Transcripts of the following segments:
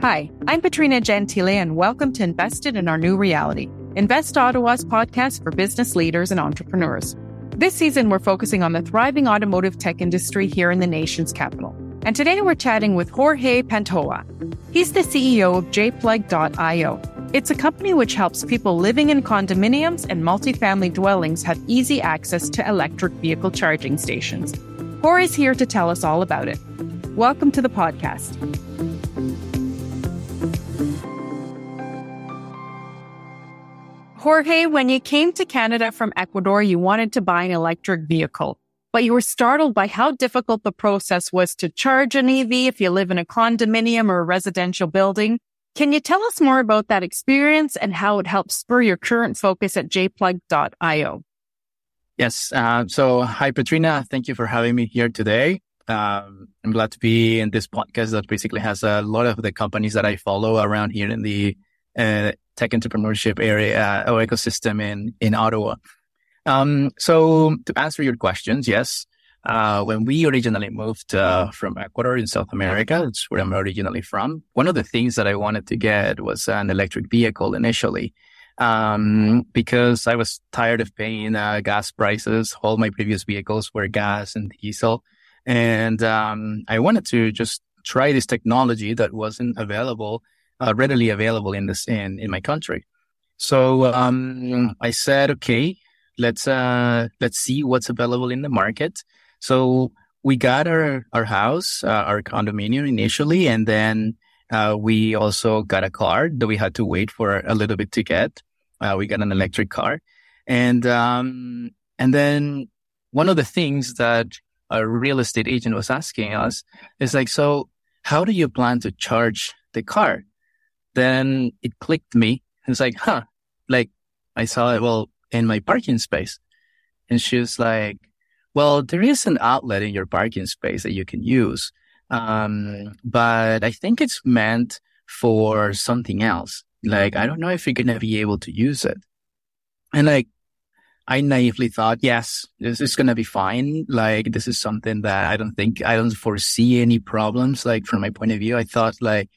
Hi, I'm Petrina Gentile, and welcome to Invested in Our New Reality, Invest Ottawa's podcast for business leaders and entrepreneurs. This season, we're focusing on the thriving automotive tech industry here in the nation's capital. And today we're chatting with Jorge Pantoja. He's the CEO of jplug.io. It's a company which helps people living in condominiums and multifamily dwellings have easy access to electric vehicle charging stations. Jorge's here to tell us all about it. Welcome to the podcast. Jorge, when you came to Canada from Ecuador, you wanted to buy an electric vehicle, but you were startled by how difficult the process was to charge an EV if you live in a condominium or a residential building. Can you tell us more about that experience and how it helped spur your current focus at jplug.io? Yes. Uh, so, hi, Petrina. Thank you for having me here today. Um, I'm glad to be in this podcast that basically has a lot of the companies that I follow around here in the uh, tech entrepreneurship area uh, or ecosystem in in Ottawa. Um, so to answer your questions, yes, uh, when we originally moved uh, from Ecuador in South America, that's where I'm originally from. One of the things that I wanted to get was an electric vehicle initially, um, because I was tired of paying uh, gas prices. All my previous vehicles were gas and diesel, and um, I wanted to just try this technology that wasn't available uh, readily available in this in in my country. So um, I said, okay, let's uh, let's see what's available in the market. So we got our our house, uh, our condominium initially, and then uh, we also got a car that we had to wait for a little bit to get. Uh, we got an electric car, and um, and then one of the things that a real estate agent was asking us is like, so how do you plan to charge the car? Then it clicked me. It's like, huh, like I saw it, well, in my parking space. And she was like, well, there is an outlet in your parking space that you can use. Um, but I think it's meant for something else. Like, I don't know if you're going to be able to use it. And like, I naively thought, yes, this is going to be fine. Like, this is something that I don't think, I don't foresee any problems. Like, from my point of view, I thought like,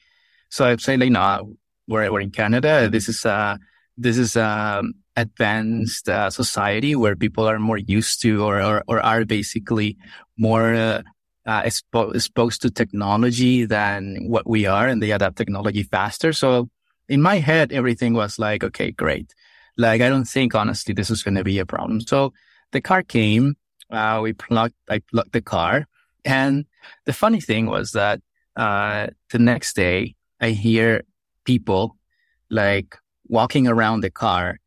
so I'd say like, no, we're, we're in Canada. This is, uh, this is, um, advanced uh, society where people are more used to or, or, or are basically more, uh, uh, expo- exposed to technology than what we are and they adapt technology faster. So in my head, everything was like, okay, great. Like, I don't think honestly this is going to be a problem. So the car came, uh, we plugged, I plugged the car. And the funny thing was that, uh, the next day I hear people like walking around the car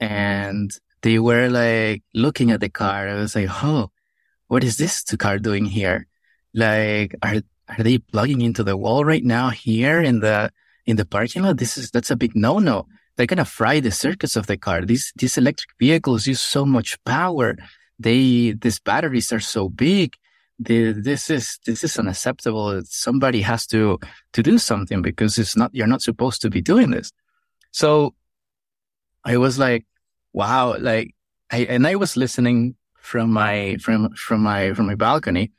and they were like looking at the car. I was like, Oh, what is this car doing here? Like, are, are they plugging into the wall right now here in the, in the parking lot? This is, that's a big no no. They're going to fry the circuits of the car. These, these electric vehicles use so much power. They, these batteries are so big this is this is unacceptable. Somebody has to to do something because it's not you're not supposed to be doing this. So I was like, wow, like I and I was listening from my from from my from my balcony,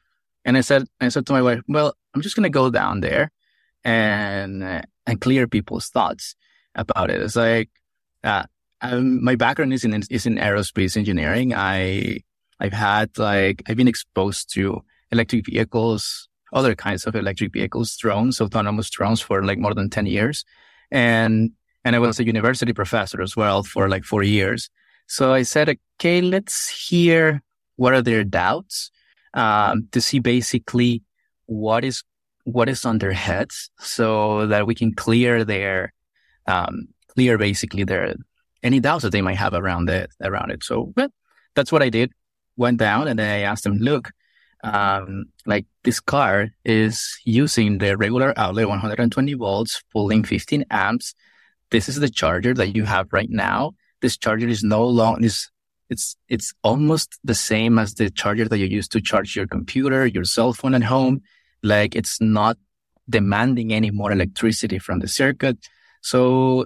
and I said I said to my wife, well, I'm just gonna go down there and uh, and clear people's thoughts about it. It's like uh, um, my background is in is in aerospace engineering. I I've had like I've been exposed to electric vehicles, other kinds of electric vehicles, drones, autonomous drones for like more than 10 years. And, and I was a university professor as well for like four years. So I said, okay, let's hear what are their doubts, um, to see basically what is, what is on their heads so that we can clear their, um, clear basically their, any doubts that they might have around it, around it. So well, that's what I did. Went down and I asked them, look, um, like this car is using the regular outlet 120 volts, pulling 15 amps. This is the charger that you have right now. This charger is no longer, is it's, it's almost the same as the charger that you use to charge your computer, your cell phone at home. Like it's not demanding any more electricity from the circuit. So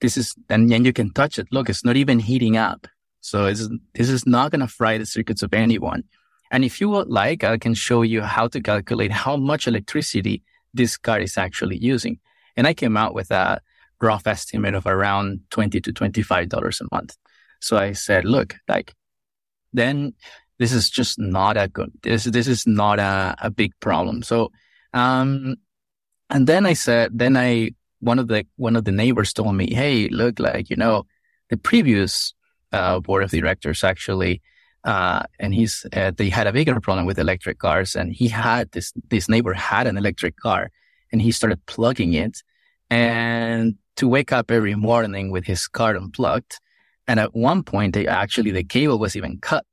this is, and then you can touch it. Look, it's not even heating up. So this is not going to fry the circuits of anyone. And if you would like, I can show you how to calculate how much electricity this car is actually using. And I came out with a rough estimate of around 20 to $25 a month. So I said, look, like, then this is just not a good, this, this is not a, a big problem. So, um, and then I said, then I, one of the, one of the neighbors told me, Hey, look, like, you know, the previous, uh, board of directors actually, uh, and he's, uh, they had a bigger problem with electric cars and he had this, this neighbor had an electric car and he started plugging it and to wake up every morning with his car unplugged. And at one point, they actually, the cable was even cut.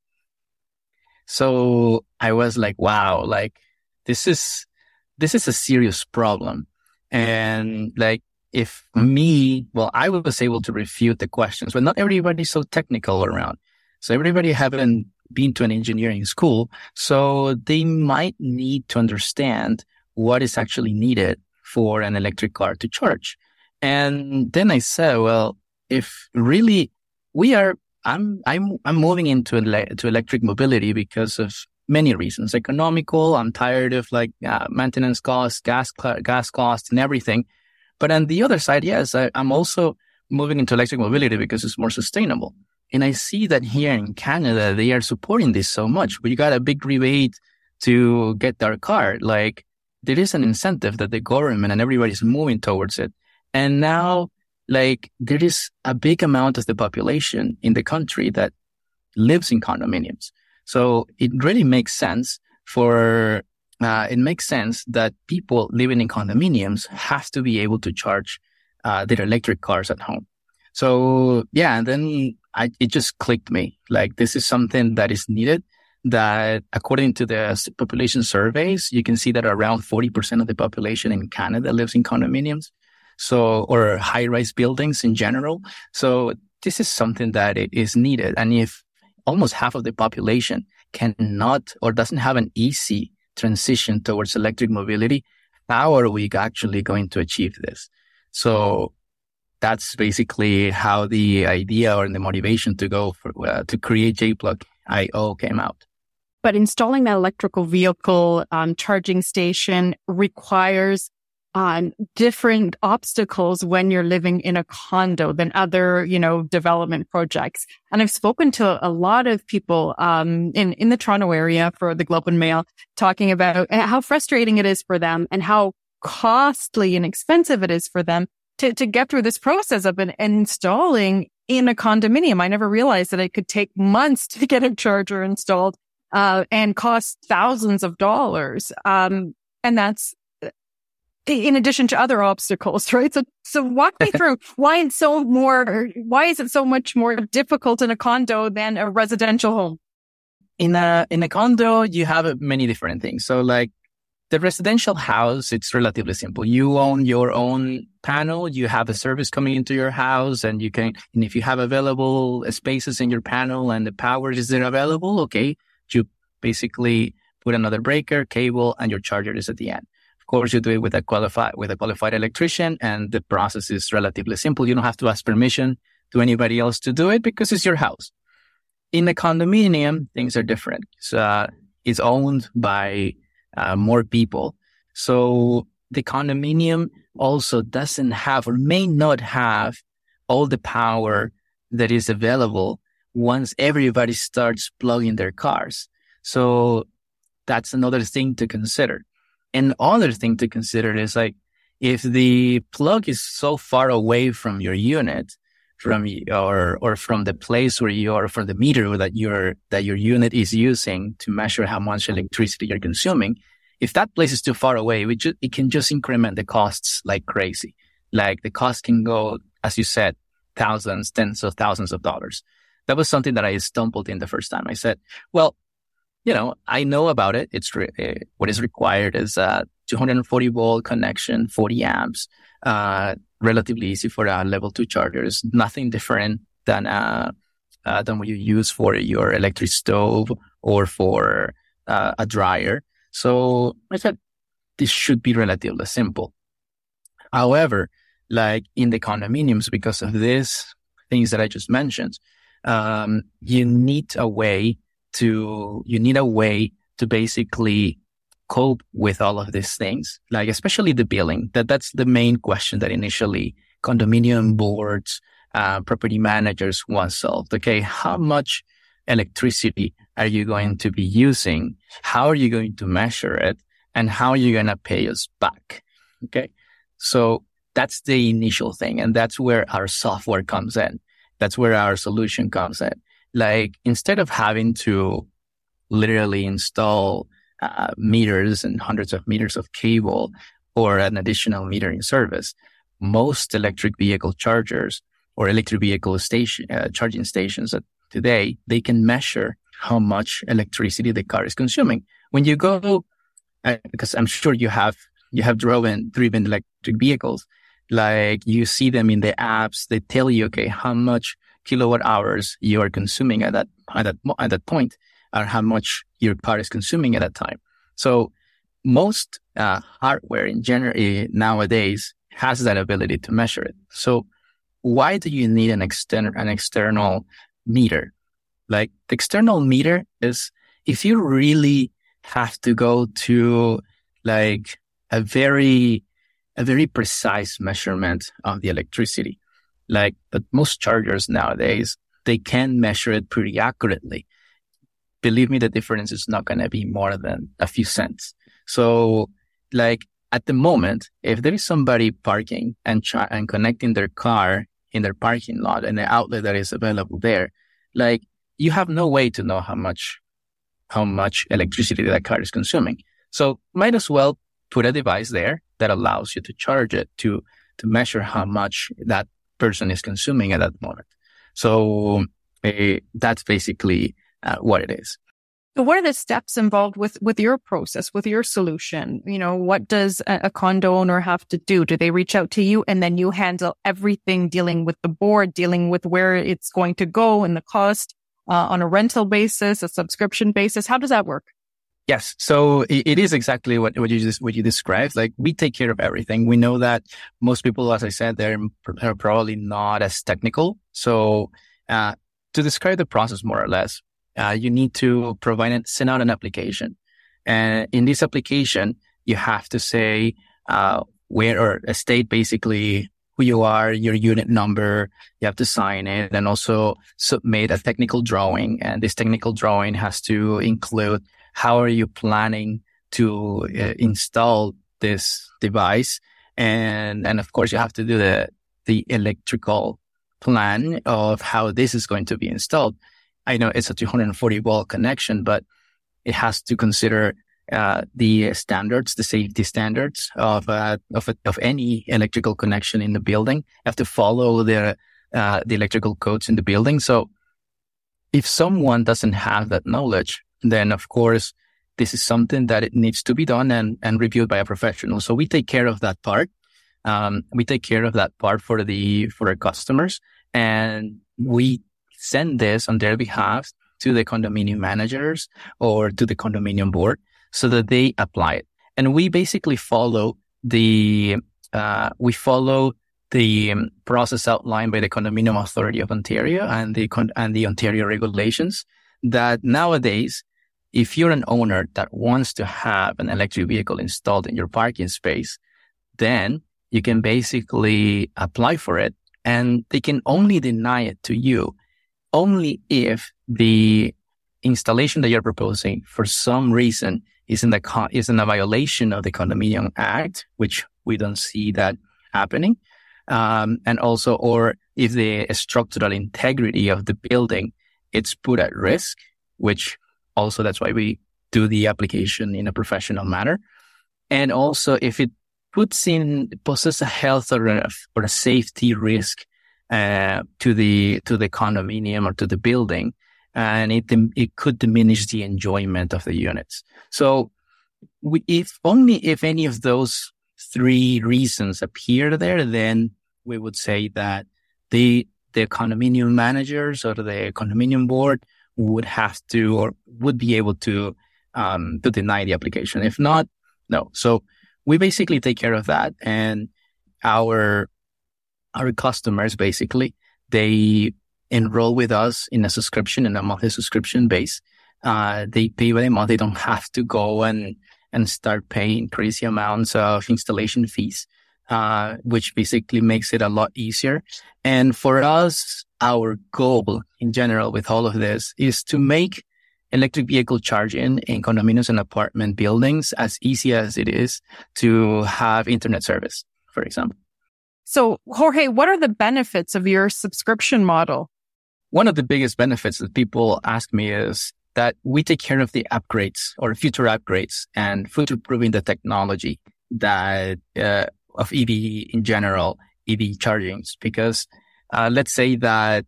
So I was like, wow, like this is, this is a serious problem. And like, if me, well, I was able to refute the questions, but not everybody's so technical around. So everybody haven't been to an engineering school. So they might need to understand what is actually needed for an electric car to charge. And then I said, well, if really we are, I'm, I'm, I'm moving into ele- to electric mobility because of many reasons, economical. I'm tired of like uh, maintenance costs, gas, gas costs and everything. But on the other side, yes, I, I'm also moving into electric mobility because it's more sustainable. And I see that here in Canada, they are supporting this so much. We got a big rebate to get their car. Like there is an incentive that the government and everybody's moving towards it. And now, like, there is a big amount of the population in the country that lives in condominiums. So it really makes sense for, uh, it makes sense that people living in condominiums have to be able to charge, uh, their electric cars at home. So yeah, and then I, it just clicked me. Like this is something that is needed that according to the population surveys, you can see that around 40% of the population in Canada lives in condominiums. So, or high rise buildings in general. So this is something that it is needed. And if almost half of the population cannot or doesn't have an easy transition towards electric mobility, how are we actually going to achieve this? So that's basically how the idea or the motivation to go for, uh, to create JPlug IO came out. But installing that electrical vehicle um, charging station requires on different obstacles when you're living in a condo than other, you know, development projects. And I've spoken to a lot of people, um, in, in the Toronto area for the Globe and Mail talking about how frustrating it is for them and how costly and expensive it is for them to, to get through this process of an, installing in a condominium. I never realized that it could take months to get a charger installed, uh, and cost thousands of dollars. Um, and that's in addition to other obstacles, right? So, so walk me through why it's so more, why is it so much more difficult in a condo than a residential home? In a, in a condo, you have many different things. So like the residential house, it's relatively simple. You own your own panel. You have a service coming into your house and you can, and if you have available spaces in your panel and the power is there available, okay, you basically put another breaker, cable, and your charger is at the end Of course, you do it with a qualified with a qualified electrician, and the process is relatively simple. You don't have to ask permission to anybody else to do it because it's your house. In a condominium, things are different. So, uh, it's owned by uh, more people, so the condominium also doesn't have or may not have all the power that is available once everybody starts plugging their cars. So that's another thing to consider. And other thing to consider is like, if the plug is so far away from your unit, from or or from the place where you are, from the meter that your that your unit is using to measure how much electricity you're consuming, if that place is too far away, it, just, it can just increment the costs like crazy. Like the cost can go, as you said, thousands, tens of thousands of dollars. That was something that I stumbled in the first time. I said, well, you know, I know about it. It's re- uh, what is required is a 240 volt connection, 40 amps, uh, relatively easy for a level two chargers. Nothing different than uh, uh, than what you use for your electric stove or for uh, a dryer. So I said this should be relatively simple. However, like in the condominiums, because of these things that I just mentioned, um, you need a way to, you need a way to basically cope with all of these things, like especially the billing, that that's the main question that initially condominium boards, uh, property managers want solved. Okay. How much electricity are you going to be using? How are you going to measure it? And how are you going to pay us back? Okay. So that's the initial thing. And that's where our software comes in. That's where our solution comes in. Like instead of having to literally install uh, meters and hundreds of meters of cable or an additional metering service, most electric vehicle chargers or electric vehicle station uh, charging stations today they can measure how much electricity the car is consuming. When you go, uh, because I'm sure you have you have driven driven electric vehicles, like you see them in the apps, they tell you, okay, how much kilowatt hours you are consuming at that, at that, at that point or how much your car is consuming at that time. So most uh, hardware in general eh, nowadays has that ability to measure it. So why do you need an external, an external meter? Like the external meter is if you really have to go to like a very a very precise measurement of the electricity. Like, but most chargers nowadays, they can measure it pretty accurately. Believe me, the difference is not going to be more than a few cents. So like at the moment, if there is somebody parking and ch- and connecting their car in their parking lot and the outlet that is available there, like you have no way to know how much, how much electricity that car is consuming. So might as well put a device there that allows you to charge it to, to measure how much that person is consuming at that moment. So uh, that's basically uh, what it is. So what are the steps involved with, with your process, with your solution? You know, what does a, a, condo owner have to do? Do they reach out to you and then you handle everything dealing with the board, dealing with where it's going to go and the cost uh, on a rental basis, a subscription basis? How does that work? Yes. So it, it is exactly what, what you just, what you described. Like we take care of everything. We know that most people, as I said, they're, they're probably not as technical. So, uh, to describe the process more or less, uh, you need to provide and send out an application. And in this application, you have to say, uh, where or a state basically who you are, your unit number. You have to sign it and also submit a technical drawing. And this technical drawing has to include how are you planning to uh, install this device? And, and of course you have to do the, the electrical plan of how this is going to be installed. I know it's a 240 volt connection, but it has to consider uh, the standards, the safety standards of uh, of of any electrical connection in the building. You have to follow the uh, the electrical codes in the building. So, if someone doesn't have that knowledge, then of course, this is something that it needs to be done and, and reviewed by a professional. So we take care of that part. Um, we take care of that part for the, for our customers and we send this on their behalf to the condominium managers or to the condominium board so that they apply it. And we basically follow the, uh, we follow the process outlined by the Condominium Authority of Ontario and the, and the Ontario regulations that nowadays if you're an owner that wants to have an electric vehicle installed in your parking space, then you can basically apply for it and they can only deny it to you only if the installation that you're proposing for some reason is in the is in a violation of the condominium act, which we don't see that happening. Um, and also, or if the structural integrity of the building it's put at risk, which also, that's why we do the application in a professional manner. And also, if it puts in poses a health or a, or a safety risk uh, to the to the condominium or to the building, and it it could diminish the enjoyment of the units. So, we, if only if any of those three reasons appear there, then we would say that the the condominium managers or the condominium board would have to or would be able to um, to deny the application. If not, no. So we basically take care of that, and our our customers basically they enroll with us in a subscription in a monthly subscription base. Uh, they pay by the month. They don't have to go and and start paying crazy amounts of installation fees, uh, which basically makes it a lot easier. And for us, our goal in general with all of this is to make electric vehicle charging in condominiums and apartment buildings as easy as it is to have internet service, for example. So, Jorge, what are the benefits of your subscription model? One of the biggest benefits that people ask me is that we take care of the upgrades or future upgrades and future proving the technology that uh, of EV in general, EV chargings. Because uh, let's say that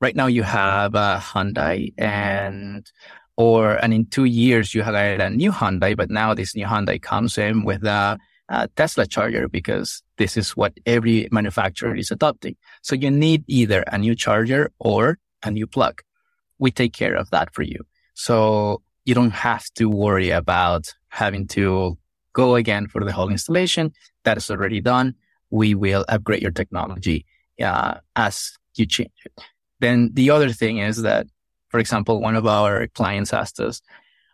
right now you have a Hyundai and or and in two years you have a new Hyundai, but now this new Hyundai comes in with a, a, Tesla charger because this is what every manufacturer is adopting. So you need either a new charger or a new plug. We take care of that for you. So you don't have to worry about having to go again for the whole installation. That is already done. We will upgrade your technology uh, as you change it. Then the other thing is that, for example, one of our clients asked us,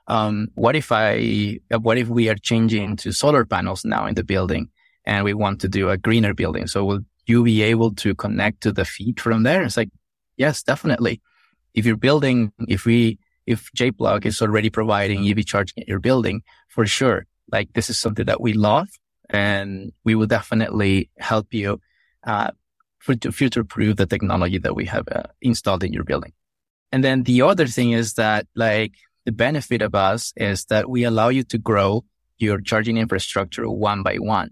um, what if I, what if we are changing to solar panels now in the building and we want to do a greener building? So will you be able to connect to the feed from there? It's like, yes, definitely. If you're building, if we, if JPlug is already providing EV charging at your building, for sure, like this is something that we love and we will definitely help you, uh, to future proof the technology that we have uh, installed in your building. And then the other thing is that like the benefit of us is that we allow you to grow your charging infrastructure one by one.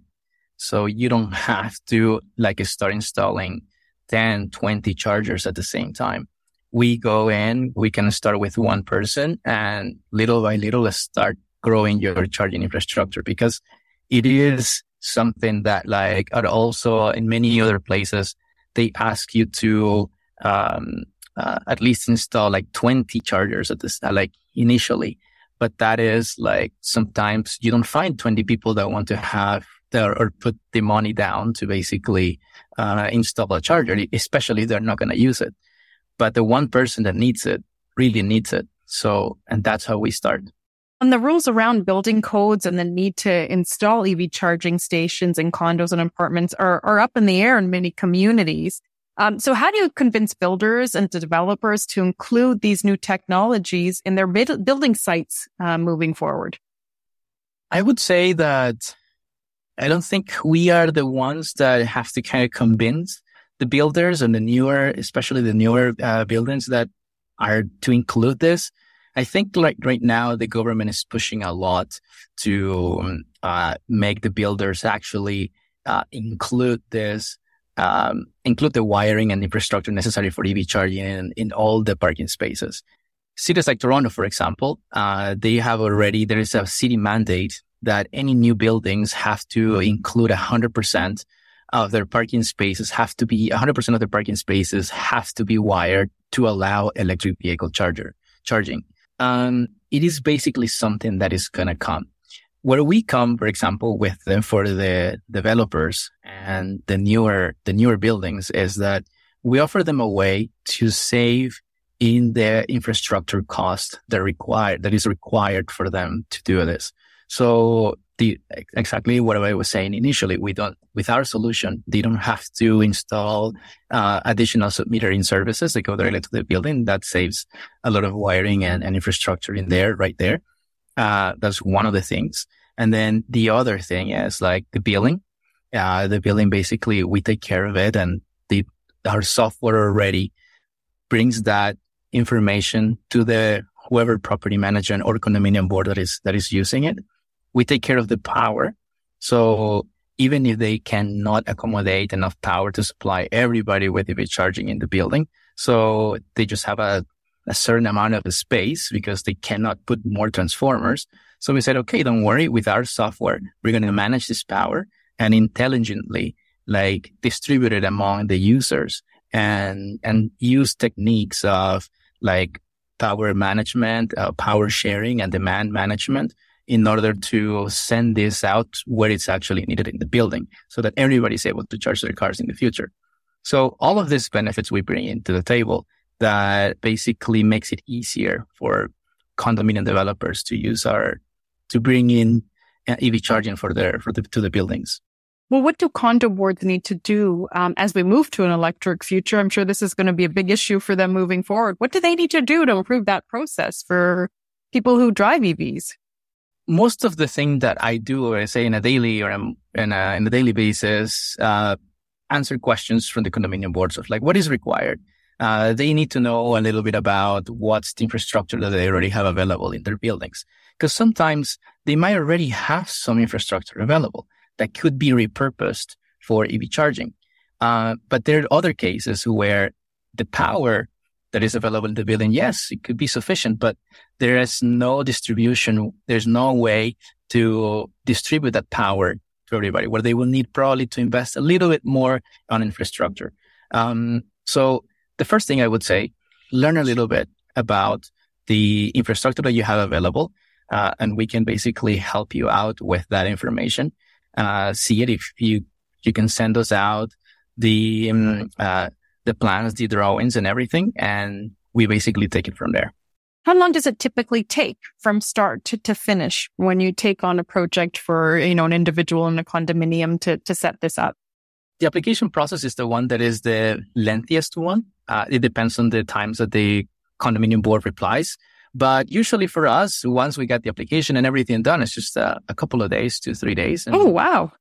So you don't have to like start installing 10, 20 chargers at the same time. We go in, we can start with one person and little by little start growing your charging infrastructure because it is something that like are also in many other places they ask you to um, uh, at least install like 20 chargers at this, uh, like initially. But that is like sometimes you don't find 20 people that want to have their, or put the money down to basically uh, install a charger, especially they're not going to use it. But the one person that needs it really needs it. So, and that's how we start. And the rules around building codes and the need to install EV charging stations in condos and apartments are, are up in the air in many communities. Um, so how do you convince builders and developers to include these new technologies in their building sites uh, moving forward? I would say that I don't think we are the ones that have to kind of convince the builders and the newer, especially the newer uh, buildings that are to include this. I think like right now the government is pushing a lot to um, uh, make the builders actually uh, include this, um, include the wiring and infrastructure necessary for EV charging in, in all the parking spaces. Cities like Toronto, for example, uh, they have already there is a city mandate that any new buildings have to include 100% of their parking spaces have to be 100% of their parking spaces have to be wired to allow electric vehicle charger charging um, it is basically something that is going to come. Where we come, for example, with them for the developers and the newer, the newer buildings is that we offer them a way to save in the infrastructure cost that required, that is required for them to do this. So the exactly what I was saying initially. We don't with our solution, they don't have to install uh, additional submetering services that go directly to the building. That saves a lot of wiring and, and infrastructure in there, right there. Uh, that's one of the things. And then the other thing is like the billing. Uh, the billing basically we take care of it, and the our software already brings that information to the whoever property manager or condominium board that is that is using it we take care of the power. So even if they cannot accommodate enough power to supply everybody with EV charging in the building, so they just have a, a certain amount of space because they cannot put more transformers. So we said, okay, don't worry. With our software, we're going to manage this power and intelligently like distribute it among the users and, and use techniques of like power management, uh, power sharing and demand management in order to send this out where it's actually needed in the building so that everybody's able to charge their cars in the future. So all of these benefits we bring into the table that basically makes it easier for condominium developers to use our, to bring in EV charging for their for the to the buildings. Well, what do condo boards need to do um, as we move to an electric future? I'm sure this is going to be a big issue for them moving forward. What do they need to do to improve that process for people who drive EVs? Most of the thing that I do, or I say in a daily or in a, in a daily basis, uh, answer questions from the condominium boards of like what is required. Uh, they need to know a little bit about what's the infrastructure that they already have available in their buildings. Because sometimes they might already have some infrastructure available that could be repurposed for EV charging. Uh, but there are other cases where the power that is available in the building, yes, it could be sufficient, but there is no distribution. There's no way to distribute that power to everybody where they will need probably to invest a little bit more on infrastructure. Um, so the first thing I would say, learn a little bit about the infrastructure that you have available. Uh, and we can basically help you out with that information uh, see it. If you you can send us out the um, uh, the plans, the drawings, and everything, and we basically take it from there. How long does it typically take from start to, to finish when you take on a project for you know an individual in a condominium to to set this up? The application process is the one that is the lengthiest one. Uh, it depends on the times that the condominium board replies. But usually for us, once we get the application and everything done, it's just uh, a couple of days, two, three days. oh, wow.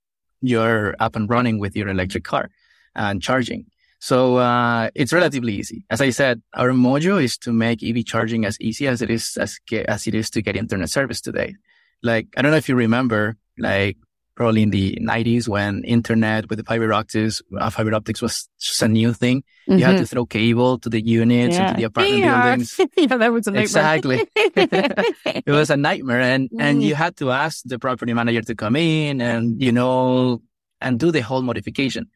You're up and running with your electric car and charging. So uh, it's relatively easy. As I said, our mojo is to make EV charging as easy as it is as, as it is to get internet service today. Like I don't know if you remember, like probably in the 90s when internet with the fiber optics, uh, fiber optics was just a new thing. Mm-hmm. You had to mm-hmm. throw cable to the units yeah. into the apartment yeah. buildings. yeah, that was a nightmare. Exactly. it was a nightmare. And, mm. and you had to ask the property manager to come in and, you know, and do the whole modification.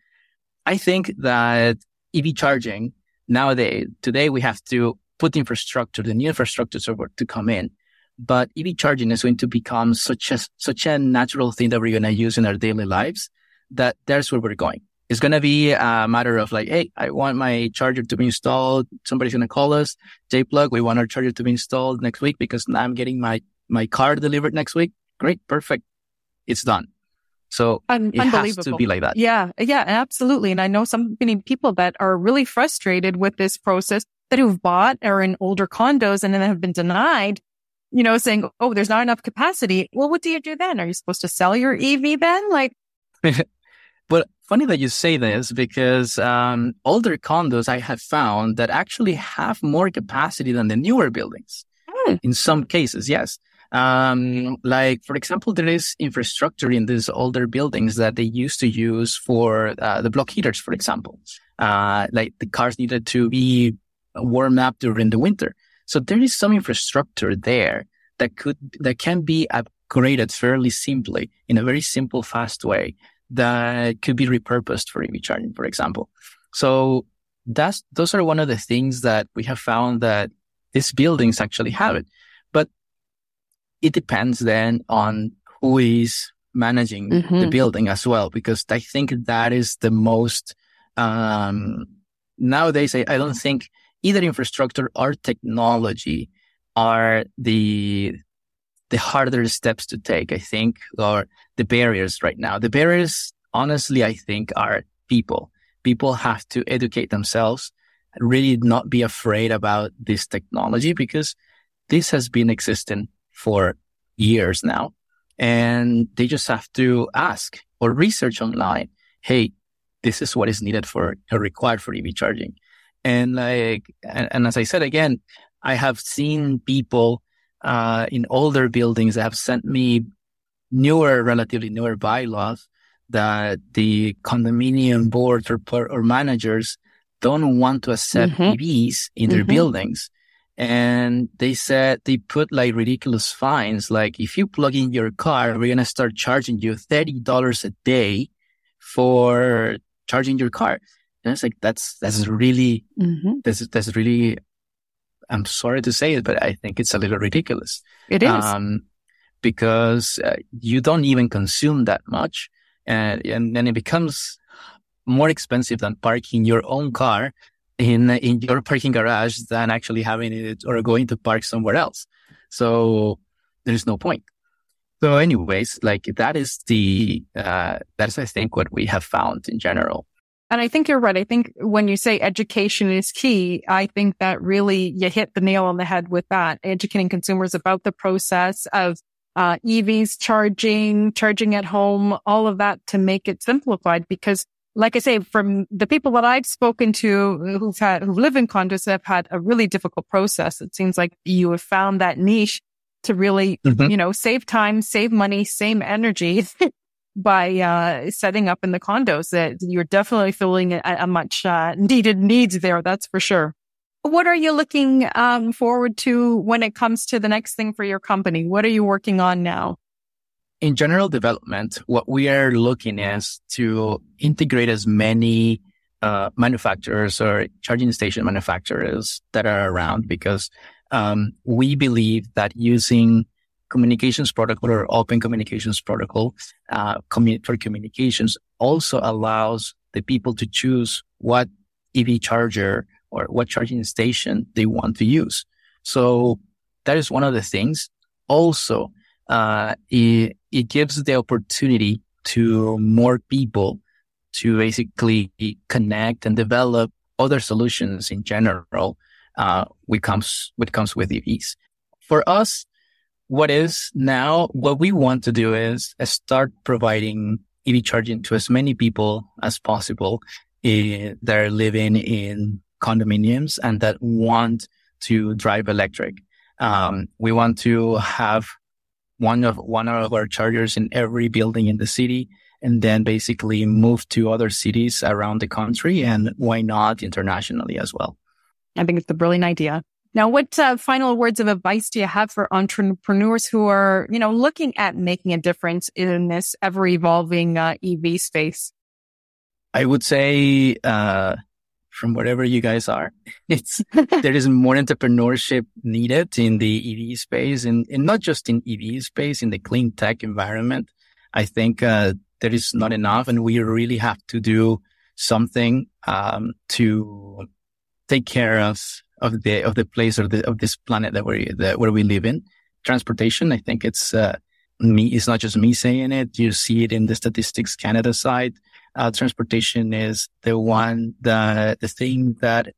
I think that EV charging nowadays, today we have to put infrastructure, the new infrastructure server to come in but EV charging is going to become such a, such a natural thing that we're going to use in our daily lives that that's where we're going. It's going to be a matter of like, Hey, I want my charger to be installed. Somebody's going to call us. JPlug, we want our charger to be installed next week because I'm getting my, my car delivered next week. Great. Perfect. It's done. So Un- it has to be like that. Yeah. Yeah, absolutely. And I know so many people that are really frustrated with this process that who've bought or in older condos and then have been denied you know, saying, Oh, there's not enough capacity. Well, what do you do then? Are you supposed to sell your EV then? Like, but funny that you say this because, um, older condos I have found that actually have more capacity than the newer buildings. Hmm. In some cases, yes. Um, like, for example, there is infrastructure in these older buildings that they used to use for, uh, the block heaters, for example. Uh, like the cars needed to be warmed up during the winter. So there is some infrastructure there that could, that can be upgraded fairly simply in a very simple, fast way that could be repurposed for EV charging, for example. So that's, those are one of the things that we have found that these buildings actually have it. But it depends then on who is managing mm-hmm. the building as well, because I think that is the most, um, nowadays, I, I don't think either infrastructure or technology are the the harder steps to take, I think, or the barriers right now. The barriers, honestly, I think are people. People have to educate themselves, really not be afraid about this technology because this has been existing for years now. And they just have to ask or research online. Hey, this is what is needed for or required for EV charging. And like, and, and as I said again, I have seen people uh, in older buildings that have sent me newer, relatively newer bylaws that the condominium boards or, or managers don't want to accept mm-hmm. EVs in their mm-hmm. buildings. And they said they put like ridiculous fines. Like if you plug in your car, we're going to start charging you $30 a day for charging your car. And it's like, that's, that's really, mm-hmm. that's, that's really, I'm sorry to say it, but I think it's a little ridiculous. It is. Um, because uh, you don't even consume that much. And, and then it becomes more expensive than parking your own car in, in your parking garage than actually having it or going to park somewhere else. So there's no point. So anyways, like that is the, uh, that's, I think what we have found in general. And I think you're right. I think when you say education is key, I think that really you hit the nail on the head with that, educating consumers about the process of uh, EVs charging, charging at home, all of that to make it simplified. Because like I say, from the people that I've spoken to who've had, who live in condos have had a really difficult process. It seems like you have found that niche to really, mm-hmm. you know, save time, save money, save energy by uh, setting up in the condos that you're definitely filling a, a much uh, needed needs there. That's for sure. What are you looking um, forward to when it comes to the next thing for your company? What are you working on now? In general development, what we are looking is to integrate as many uh, manufacturers or charging station manufacturers that are around because um, we believe that using communications protocol or open communications protocol uh, commu- for communications also allows the people to choose what EV charger or what charging station they want to use. So that is one of the things. Also, uh, it, it gives the opportunity to more people to basically connect and develop other solutions in general, uh, which comes, which comes with EVs. For us, what is now, what we want to do is start providing EV charging to as many people as possible uh, that are living in condominiums and that want to drive electric. Um, we want to have one of one of our chargers in every building in the city and then basically move to other cities around the country and why not internationally as well. I think it's a brilliant idea. Now, what uh, final words of advice do you have for entrepreneurs who are, you know, looking at making a difference in this ever evolving uh, EV space? I would say, uh, from whatever you guys are, it's there is more entrepreneurship needed in the EV space, and, and not just in EV space, in the clean tech environment. I think uh, there is not enough, and we really have to do something um, to take care of of the of the place or the of this planet that we that where we live in. Transportation, I think it's uh, me. It's not just me saying it. You see it in the Statistics Canada side. Uh, transportation is the one the the thing that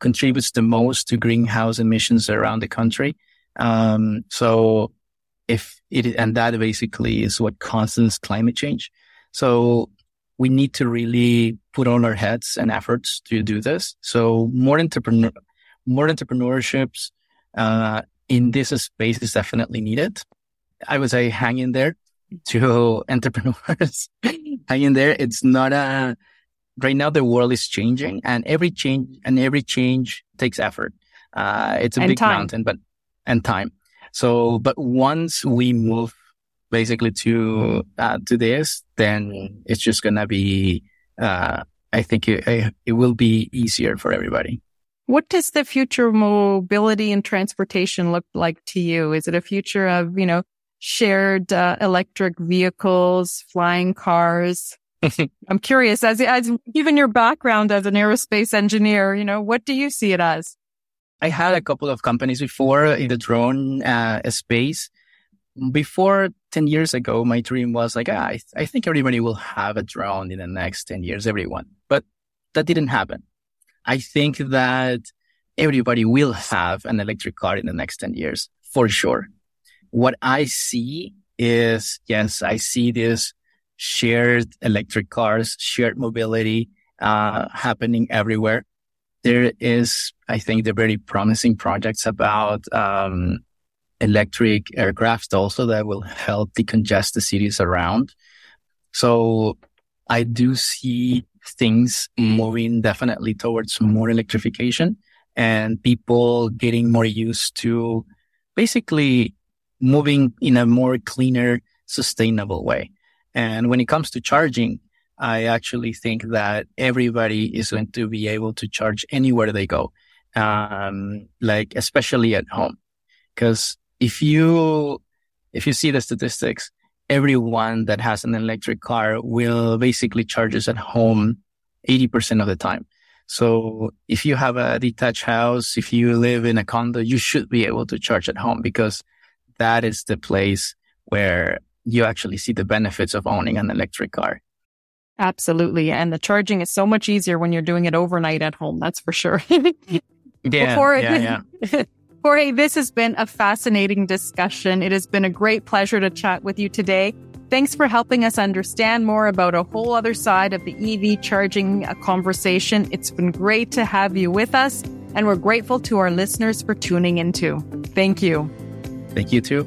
contributes the most to greenhouse emissions around the country. Um, so if it and that basically is what causes climate change. So we need to really put all our heads and efforts to do this. So more entrepreneur, more entrepreneurships uh, in this space is definitely needed. I would say hang in there to entrepreneurs. hang in there. It's not a, right now the world is changing and every change and every change takes effort. Uh, it's a and big time. mountain, but, and time. So, but once we move basically to, uh, to this, then it's just going to be, uh, I think it, it will be easier for everybody. What does the future of mobility and transportation look like to you? Is it a future of, you know, shared uh, electric vehicles, flying cars? I'm curious, as, as given your background as an aerospace engineer, you know, what do you see it as? I had a couple of companies before in the drone uh, space. Before 10 years ago, my dream was like, ah, I, th- I think everybody will have a drone in the next 10 years, everyone. But that didn't happen. I think that everybody will have an electric car in the next 10 years for sure. What I see is, yes, I see this shared electric cars, shared mobility, uh, happening everywhere. There is, I think, the very promising projects about, um, electric aircraft also that will help decongest the cities around. So I do see things moving definitely towards more electrification and people getting more used to basically moving in a more cleaner, sustainable way. And when it comes to charging, I actually think that everybody is going to be able to charge anywhere they go. Um, like especially at home. Cause if you, if you see the statistics, everyone that has an electric car will basically charges at home 80% of the time. So if you have a detached house, if you live in a condo, you should be able to charge at home because that is the place where you actually see the benefits of owning an electric car. Absolutely. And the charging is so much easier when you're doing it overnight at home. That's for sure. yeah, Jorge, yeah, yeah. Jorge, this has been a fascinating discussion. It has been a great pleasure to chat with you today. Thanks for helping us understand more about a whole other side of the EV charging uh, conversation. It's been great to have you with us, and we're grateful to our listeners for tuning in too. Thank you. Thank you too.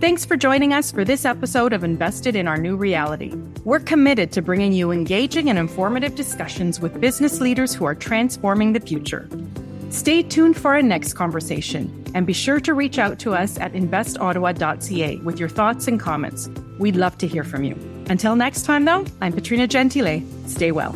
Thanks for joining us for this episode of Invested in Our New Reality. We're committed to bringing you engaging and informative discussions with business leaders who are transforming the future. Stay tuned for our next conversation and be sure to reach out to us at investottawa.ca with your thoughts and comments. We'd love to hear from you. Until next time, though, I'm Petrina Gentile. Stay well.